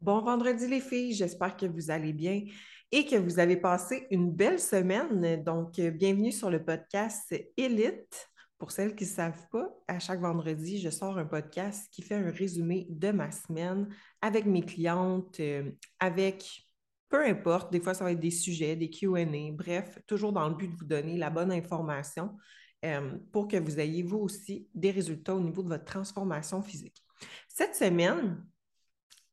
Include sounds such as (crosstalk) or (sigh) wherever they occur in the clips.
Bon vendredi les filles, j'espère que vous allez bien et que vous avez passé une belle semaine. Donc, euh, bienvenue sur le podcast Elite. Pour celles qui ne savent pas, à chaque vendredi, je sors un podcast qui fait un résumé de ma semaine avec mes clientes, euh, avec peu importe, des fois ça va être des sujets, des QA, bref, toujours dans le but de vous donner la bonne information euh, pour que vous ayez vous aussi des résultats au niveau de votre transformation physique. Cette semaine,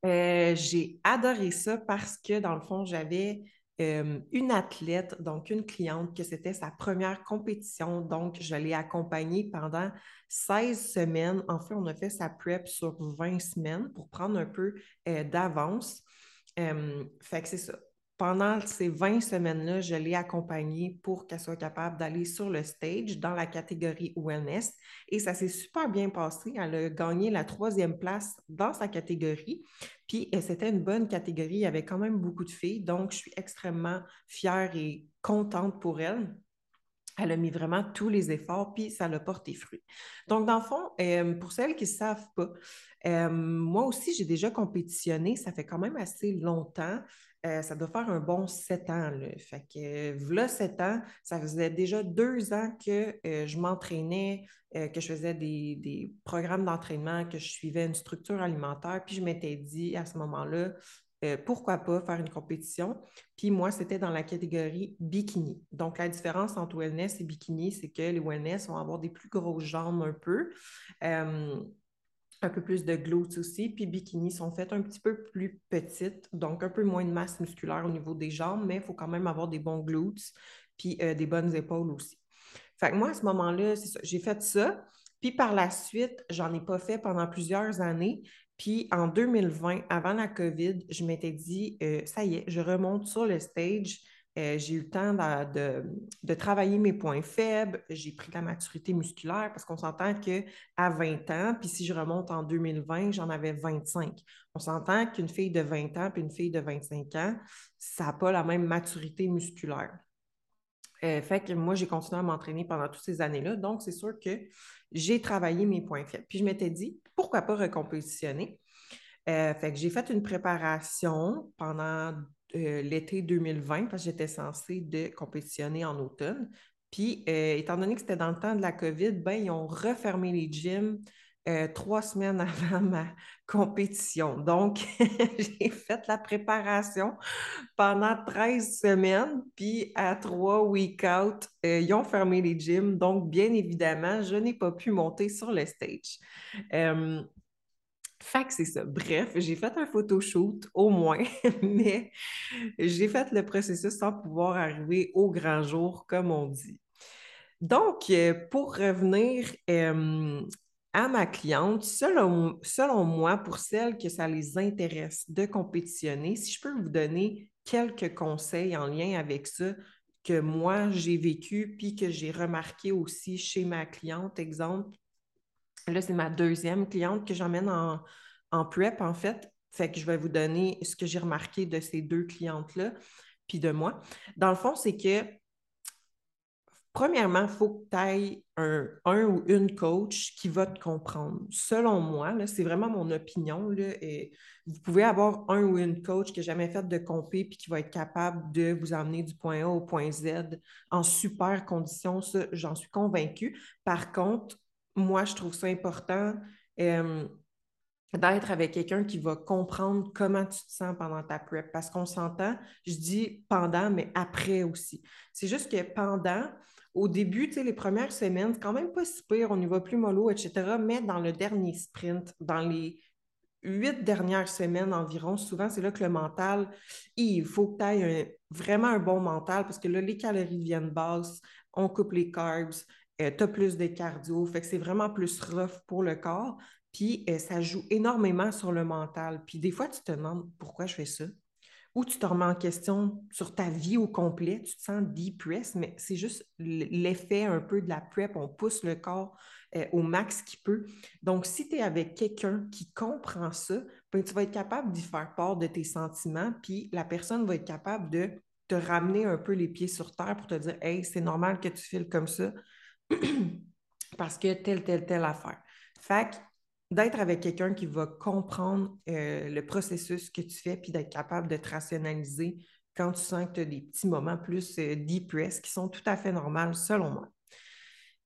euh, j'ai adoré ça parce que, dans le fond, j'avais euh, une athlète, donc une cliente, que c'était sa première compétition. Donc, je l'ai accompagnée pendant 16 semaines. En fait, on a fait sa prep sur 20 semaines pour prendre un peu euh, d'avance. fait que c'est ça pendant ces 20 semaines-là, je l'ai accompagnée pour qu'elle soit capable d'aller sur le stage dans la catégorie wellness. Et ça s'est super bien passé. Elle a gagné la troisième place dans sa catégorie. Puis euh, c'était une bonne catégorie. Il y avait quand même beaucoup de filles. Donc, je suis extrêmement fière et contente pour elle. Elle a mis vraiment tous les efforts, puis ça l'a porté fruit. Donc, dans le fond, euh, pour celles qui ne savent pas, euh, moi aussi, j'ai déjà compétitionné. Ça fait quand même assez longtemps. Euh, ça doit faire un bon sept ans. Là. Fait que, là, sept ans, ça faisait déjà deux ans que euh, je m'entraînais, euh, que je faisais des, programmes d'entraînement, que je suivais une structure alimentaire. Puis je m'étais dit à ce moment-là, pourquoi pas faire une compétition? Puis moi, c'était dans la catégorie bikini. Donc, la différence entre wellness et bikini, c'est que les wellness vont avoir des plus grosses jambes un peu un peu plus de glutes aussi, puis bikini sont faites un petit peu plus petites, donc un peu moins de masse musculaire au niveau des jambes, mais il faut quand même avoir des bons glutes, puis euh, des bonnes épaules aussi. Fait que moi, à ce moment-là, c'est ça, j'ai fait ça, puis par la suite, j'en ai pas fait pendant plusieurs années, puis en 2020, avant la COVID, je m'étais dit, euh, ça y est, je remonte sur le stage, euh, j'ai eu le temps de, travailler mes points faibles, j'ai pris de la maturité musculaire parce qu'on s'entend qu'à 20 ans, puis si je remonte en 2020, j'en avais 25. On s'entend qu'une fille de 20 ans puis une fille de 25 ans, ça n'a pas la même maturité musculaire. Euh, fait que moi, j'ai continué à m'entraîner pendant toutes ces années-là. Donc, c'est sûr que j'ai travaillé mes points faibles. Puis je m'étais dit, pourquoi pas recompétitionner? Euh, fait que j'ai fait une préparation pendant euh, l'été 2020 parce que j'étais censée de compétitionner en automne. Puis, euh, étant donné que c'était dans le temps de la COVID, ben, ils ont refermé les gyms euh, trois semaines (laughs) avant ma compétition. Donc, (laughs) j'ai fait la préparation pendant 13 semaines, puis à trois week-out, ils ont fermé les gyms. Donc, bien évidemment, je n'ai pas pu monter sur le stage. Fait que c'est ça. Bref, j'ai fait un photoshoot au moins, (laughs) mais j'ai fait le processus sans pouvoir arriver au grand jour, comme on dit. Donc, euh, pour revenir à ma cliente, selon, selon moi, pour celles que ça les intéresse de compétitionner, si je peux vous donner quelques conseils en lien avec ça que moi j'ai vécu puis que j'ai remarqué aussi chez ma cliente, exemple, Là, c'est ma deuxième cliente que j'emmène en, en prep, en fait. Fait que je vais vous donner ce que j'ai remarqué de ces deux clientes-là, puis de moi. Dans le fond, c'est que, premièrement, il faut que tu ailles un, ou une coach qui va te comprendre. Selon moi, c'est vraiment mon opinion. Là, et vous pouvez avoir un ou une coach qui n'a jamais fait de compé puis qui va être capable de vous emmener du point A au point Z en super conditions. J'en suis convaincue. Par contre, moi, je trouve ça important euh, d'être avec quelqu'un qui va comprendre comment tu te sens pendant ta prep. Parce qu'on s'entend, je dis pendant, mais après aussi. C'est juste que pendant, au début, les premières semaines, c'est quand même pas si pire, on y va plus mollo, etc. Mais dans le dernier sprint, dans les huit dernières semaines environ, souvent, c'est là que le mental, il faut que tu aies vraiment un bon mental parce que là, les calories viennent basses, on coupe les carbs, euh, tu as plus de cardio, fait que c'est vraiment plus rough pour le corps. Puis euh, ça joue énormément sur le mental. Puis des fois, tu te demandes pourquoi je fais ça. Ou tu te remets en question sur ta vie au complet, tu te sens depressed, mais c'est juste l'effet un peu de la prep, on pousse le corps euh, au max qu'il peut. Donc, si tu es avec quelqu'un qui comprend ça, ben, tu vas être capable d'y faire part de tes sentiments, puis la personne va être capable de te ramener un peu les pieds sur terre pour te dire Hey, c'est normal que tu files comme ça, (clears throat) parce que telle, telle, telle affaire. Fait d'être avec quelqu'un qui va comprendre euh, le processus que tu fais, puis d'être capable de te rationaliser quand tu sens que tu as des petits moments plus euh, depressed qui sont tout à fait normaux selon moi.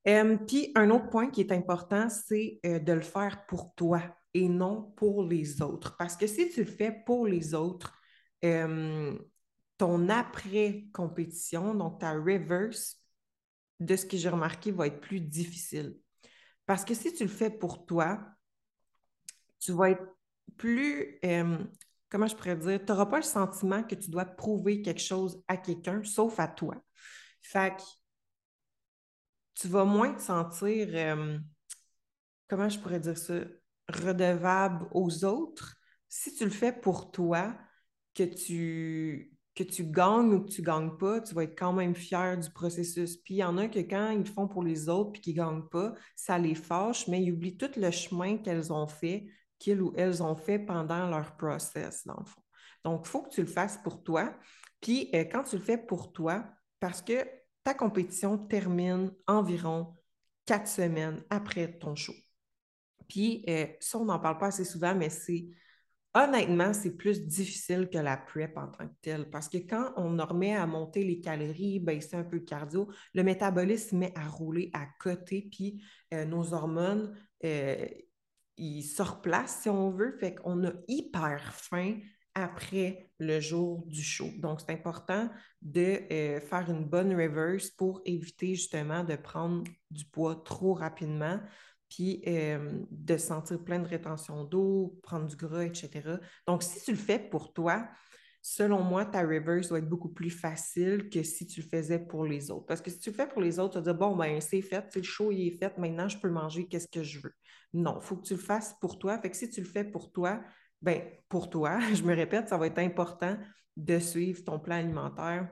Euh, puis un autre point qui est important, c'est de le faire pour toi et non pour les autres. Parce que si tu le fais pour les autres, ton après-compétition, donc ta reverse, de ce que j'ai remarqué, va être plus difficile. Parce que si tu le fais pour toi, tu vas être plus, euh, comment je pourrais dire, tu n'auras pas le sentiment que tu dois prouver quelque chose à quelqu'un, sauf à toi. Fait que tu vas moins te sentir, euh, comment je pourrais dire ça, redevable aux autres si tu le fais pour toi, que tu, que tu gagnes ou que tu ne gagnes pas, tu vas être quand même fier du processus. Puis il y en a que quand ils le font pour les autres puis qu'ils ne gagnent pas, ça les fâche, mais ils oublient tout le chemin qu'elles ont fait qu'ils ou elles ont fait pendant leur process, dans le fond. Donc, il faut que tu le fasses pour toi. Puis, euh, quand tu le fais pour toi, parce que ta compétition termine environ quatre semaines après ton show. Puis, euh, ça, on n'en parle pas assez souvent, mais c'est honnêtement, c'est plus difficile que la prep en tant que telle. Parce que quand on remet à monter les calories, baisser un peu de cardio, le métabolisme met à rouler à côté, puis euh, nos hormones, il se replace, si on veut. Fait qu'on a hyper faim après le jour du show. Donc, c'est important de euh, faire une bonne reverse pour éviter justement de prendre du poids trop rapidement, puis de sentir plein de rétention d'eau, prendre du gras, etc. Donc, si tu le fais pour toi, selon moi, ta reverse doit être beaucoup plus facile que si tu le faisais pour les autres. Parce que si tu le fais pour les autres, tu vas dire, bon, ben c'est fait, le show il est fait, maintenant je peux manger qu'est-ce que je veux? Non, il faut que tu le fasses pour toi. Fait que si tu le fais pour toi, ben pour toi, (laughs) je me répète, ça va être important de suivre ton plan alimentaire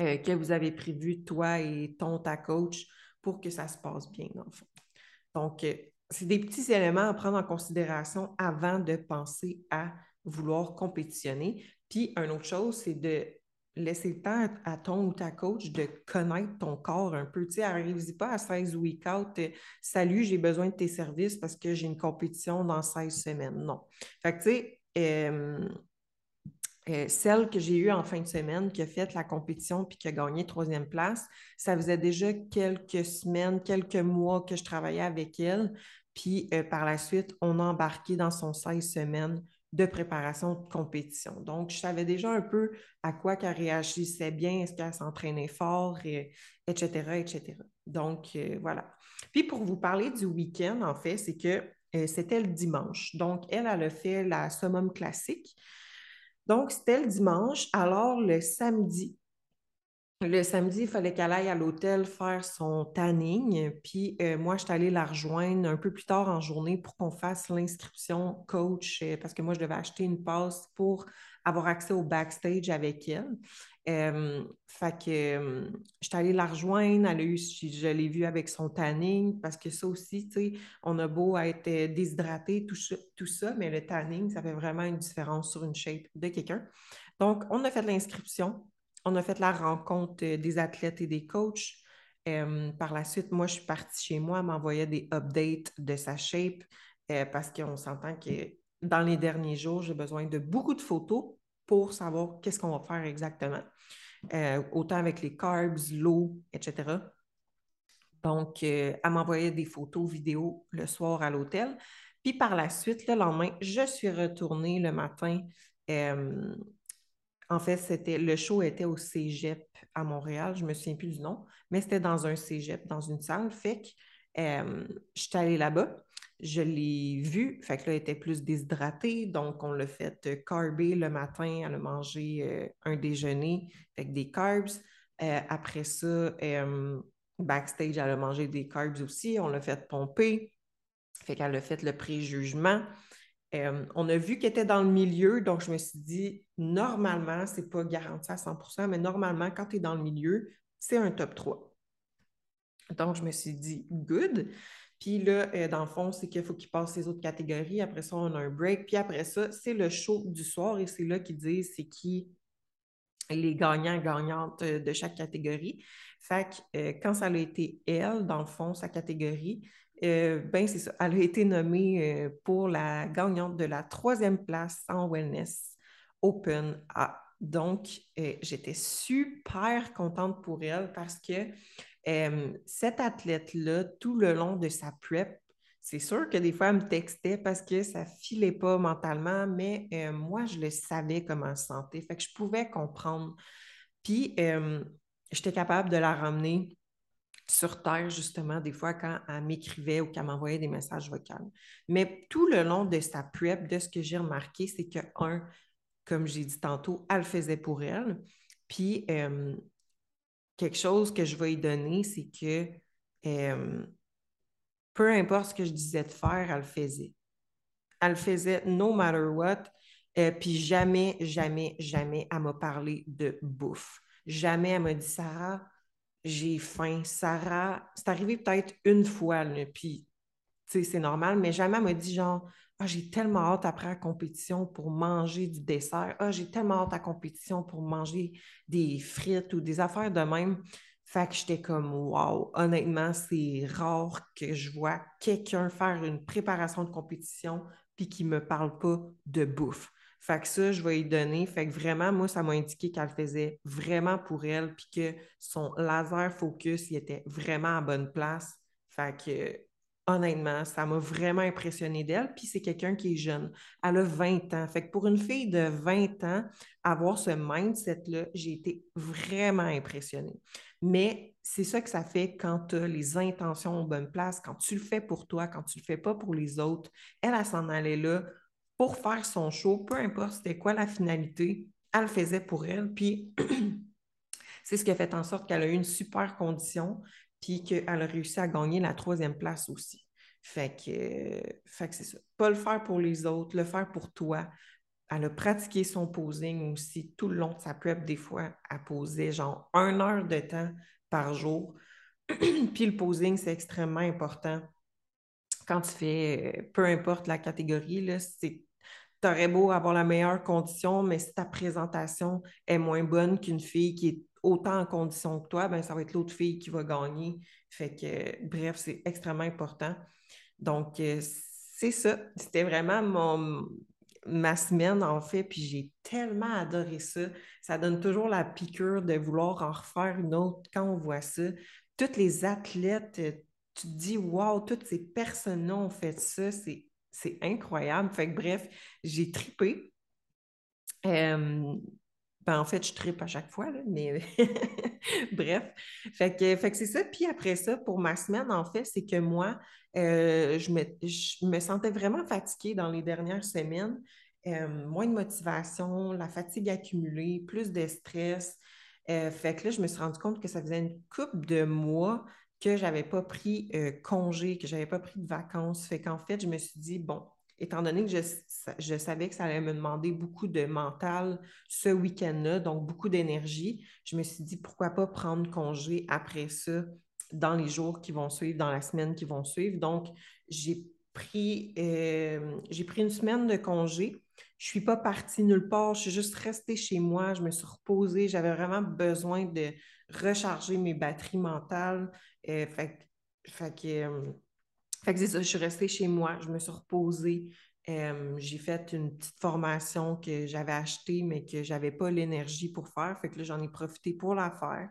euh, que vous avez prévu, toi et ton, ta coach, pour que ça se passe bien, dans le fond. Donc, euh, c'est des petits éléments à prendre en considération avant de penser à vouloir compétitionner. Puis, une autre chose, c'est de laisser le temps à, ton ou ta coach de connaître ton corps un peu. Tu sais, arrive pas à 16 week out, euh, salut, j'ai besoin de tes services parce que j'ai une compétition dans 16 semaines. Non. Fait que, tu sais, euh, euh, celle que j'ai eue en fin de semaine, qui a fait la compétition puis qui a gagné troisième place, ça faisait déjà quelques semaines, quelques mois que je travaillais avec elle. Puis par la suite, on a embarqué dans son 16 semaines de préparation de compétition. Donc, je savais déjà un peu à quoi qu'elle réagissait bien, est-ce qu'elle s'entraînait fort, et, etc., etc. Donc, euh, voilà. Puis, pour vous parler du week-end, en fait, c'est que euh, c'était le dimanche. Donc, elle, elle a fait la summum classique. Donc, c'était le dimanche. Alors, le samedi, le samedi, il fallait qu'elle aille à l'hôtel faire son tanning. Puis euh, moi, je suis allée la rejoindre un peu plus tard en journée pour qu'on fasse l'inscription coach, euh, parce que moi, je devais acheter une passe pour avoir accès au backstage avec elle. Euh, fait que je suis allée la rejoindre, elle a eu, je, l'ai vue avec son tanning, parce que ça aussi, tu sais, on a beau être déshydraté, tout tout ça, mais le tanning, ça fait vraiment une différence sur une shape de quelqu'un. Donc, on a fait l'inscription on a fait la rencontre euh, des athlètes et des coachs. Euh, par la suite, moi, je suis partie chez moi, elle m'envoyait des updates de sa shape euh, parce qu'on s'entend que dans les derniers jours, j'ai besoin de beaucoup de photos pour savoir qu'est-ce qu'on va faire exactement. autant avec les carbs, l'eau, etc. Donc, elle m'envoyait des photos, vidéos le soir à l'hôtel. Puis par la suite, le lendemain, je suis retournée le matin en fait, c'était le show était au Cégep à Montréal, je ne me souviens plus du nom, mais c'était dans un Cégep, dans une salle. Fait que euh, je suis allée là-bas, je l'ai vu, fait que là, elle était plus déshydratée, donc on l'a fait euh, carber le matin, elle a mangé euh, un déjeuner avec des carbs. après ça, backstage, elle a mangé des carbs aussi, on l'a fait pomper, fait qu'elle a fait le préjugement. Euh, on a vu qu'elle était dans le milieu, donc je me suis dit, normalement, ce n'est pas garanti à 100% mais normalement, quand tu es dans le milieu, c'est un top 3. Donc, je me suis dit, good. Puis là, euh, dans le fond, c'est qu'il faut qu'il passe les autres catégories. Après ça, on a un break. Puis après ça, c'est le show du soir et c'est là qu'ils disent c'est qui les gagnants gagnantes de chaque catégorie. Fait que quand ça a été elle, dans le fond, sa catégorie, euh, ben c'est ça. Elle a été nommée euh, pour la gagnante de la troisième place en wellness Open A. Donc, euh, j'étais super contente pour elle parce que cette athlète-là, tout le long de sa prep, c'est sûr que des fois, elle me textait parce que ça filait pas mentalement, mais moi, je le savais comment elle se sentait. Fait que je pouvais comprendre. Puis, j'étais capable de la ramener sur Terre, justement, des fois, quand elle m'écrivait ou qu'elle m'envoyait des messages vocaux. Mais tout le long de sa prep, de ce que j'ai remarqué, c'est que, un, comme j'ai dit tantôt, elle le faisait pour elle. Puis, euh, quelque chose que je vais lui donner, c'est que euh, peu importe ce que je disais de faire, elle le faisait. Elle le faisait no matter what. Euh, puis jamais, jamais, jamais, elle m'a parlé de bouffe. Jamais elle m'a dit, Sarah, j'ai faim. Sarah, c'est arrivé peut-être une fois, puis c'est normal, mais jamais elle m'a dit genre, ah, j'ai tellement hâte après la compétition pour manger du dessert. Ah, j'ai tellement hâte à la compétition pour manger des frites ou des affaires de même. Fait que j'étais comme, wow, honnêtement, c'est rare que je vois quelqu'un faire une préparation de compétition puis qui ne me parle pas de bouffe. Fait que ça, je vais lui donner. Fait que vraiment, moi, ça m'a indiqué qu'elle faisait vraiment pour elle, puis que son laser focus, il était vraiment à bonne place. Fait que honnêtement, ça m'a vraiment impressionné d'elle. Puis c'est quelqu'un qui est jeune. Elle a 20 ans. Fait que pour une fille de 20 ans, avoir ce mindset-là, j'ai été vraiment impressionnée. Mais c'est ça que ça fait quand tu as les intentions en bonne place, quand tu le fais pour toi, quand tu le fais pas pour les autres. Elle, elle s'en allait là pour faire son show, peu importe c'était quoi la finalité, elle le faisait pour elle. Puis (clears throat) c'est ce qui a fait en sorte qu'elle a eu une super condition, qu'elle a réussi à gagner la troisième place aussi. Fait que, c'est ça. Pas le faire pour les autres, le faire pour toi. Elle a pratiqué son posing aussi tout le long de sa prep. Des fois, elle posait genre une heure de temps par jour. (clears throat) puis le posing, c'est extrêmement important. Quand tu fais, peu importe la catégorie, tu aurais beau avoir la meilleure condition, mais si ta présentation est moins bonne qu'une fille qui est autant en condition que toi, ben, ça va être l'autre fille qui va gagner. Fait que, bref, c'est extrêmement important. Donc, euh, c'est ça. C'était vraiment mon, ma semaine, en fait, puis j'ai tellement adoré ça. Ça donne toujours la piqûre de vouloir en refaire une autre quand on voit ça. Toutes les athlètes, tu te dis, wow, toutes ces personnes-là ont fait ça. C'est c'est incroyable. Fait que bref, j'ai tripé. Euh, ben, en fait, je tripe à chaque fois, mais (laughs) bref. Fait que, fait que c'est ça. Puis après ça, pour ma semaine, en fait, c'est que moi, euh, je, me, je, me, sentais vraiment fatiguée dans les dernières semaines. Euh, moins de motivation, la fatigue accumulée, plus de stress. fait que là, je me suis rendu compte que ça faisait une couple de mois que je n'avais pas pris euh, congé, que je n'avais pas pris de vacances. Fait qu'en fait, je me suis dit, bon, étant donné que je, savais que ça allait me demander beaucoup de mental ce week-end-là, donc beaucoup d'énergie, je me suis dit, pourquoi pas prendre congé après ça dans les jours qui vont suivre, dans la semaine qui vont suivre. Donc, j'ai pris, euh, une semaine de congé. Je ne suis pas partie nulle part, je suis juste restée chez moi, je me suis reposée, j'avais vraiment besoin de recharger mes batteries mentales. Euh, fait, que, euh, c'est ça, je suis restée chez moi, je me suis reposée. Euh, j'ai fait une petite formation que j'avais achetée, mais que je n'avais pas l'énergie pour faire. Fait que là, j'en ai profité pour la faire.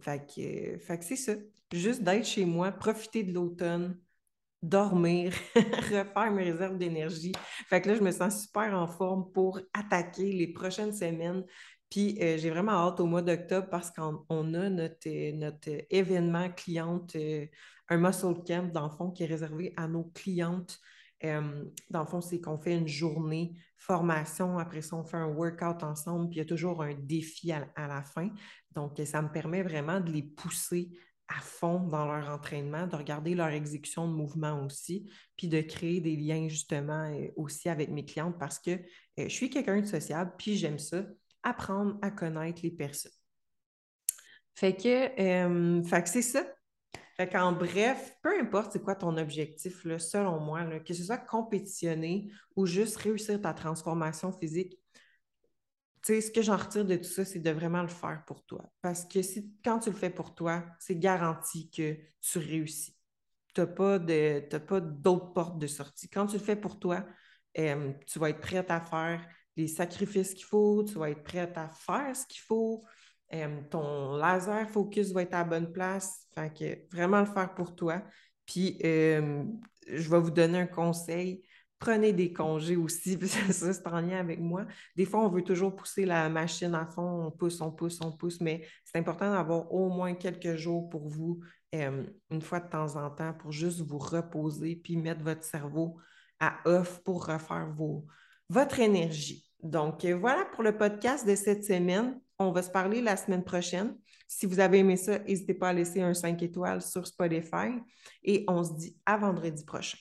fait que, fait que c'est ça. Juste d'être chez moi, profiter de l'automne, dormir, (laughs) refaire mes réserves d'énergie. Fait que là, je me sens super en forme pour attaquer les prochaines semaines. Puis euh, j'ai vraiment hâte au mois d'octobre parce qu'on a notre, euh, notre événement cliente, euh, un muscle camp, dans le fond, qui est réservé à nos clientes. dans le fond, c'est qu'on fait une journée formation, après ça, on fait un workout ensemble, puis il y a toujours un défi à, à la fin. Donc, ça me permet vraiment de les pousser à fond dans leur entraînement, de regarder leur exécution de mouvement aussi, puis de créer des liens justement aussi avec mes clientes parce que je suis quelqu'un de sociable, puis j'aime ça apprendre à connaître les personnes. Fait que, euh, que c'est ça. Fait qu'en bref, peu importe c'est quoi ton objectif, là, selon moi, que ce soit compétitionner ou juste réussir ta transformation physique, ce que j'en retire de tout ça, c'est de vraiment le faire pour toi. Parce que quand tu le fais pour toi, c'est garanti que tu réussis. tu n'as pas d'autres portes de sortie. Quand tu le fais pour toi, euh, tu vas être prête à faire les sacrifices qu'il faut, tu vas être prête à faire ce qu'il faut. Euh, ton laser focus va être à la bonne place. Fait que vraiment le faire pour toi. Puis, euh, je vais vous donner un conseil. Prenez des congés aussi, (laughs) puis ça, c'est en lien avec moi. Des fois, on veut toujours pousser la machine à fond, on pousse, on pousse, on pousse, mais c'est important d'avoir au moins quelques jours pour vous, euh, une fois de temps en temps, pour juste vous reposer, puis mettre votre cerveau à off pour refaire vos, votre énergie. Donc, euh, voilà pour le podcast de cette semaine. On va se parler la semaine prochaine. Si vous avez aimé ça, n'hésitez pas à laisser un 5 étoiles sur Spotify et on se dit à vendredi prochain.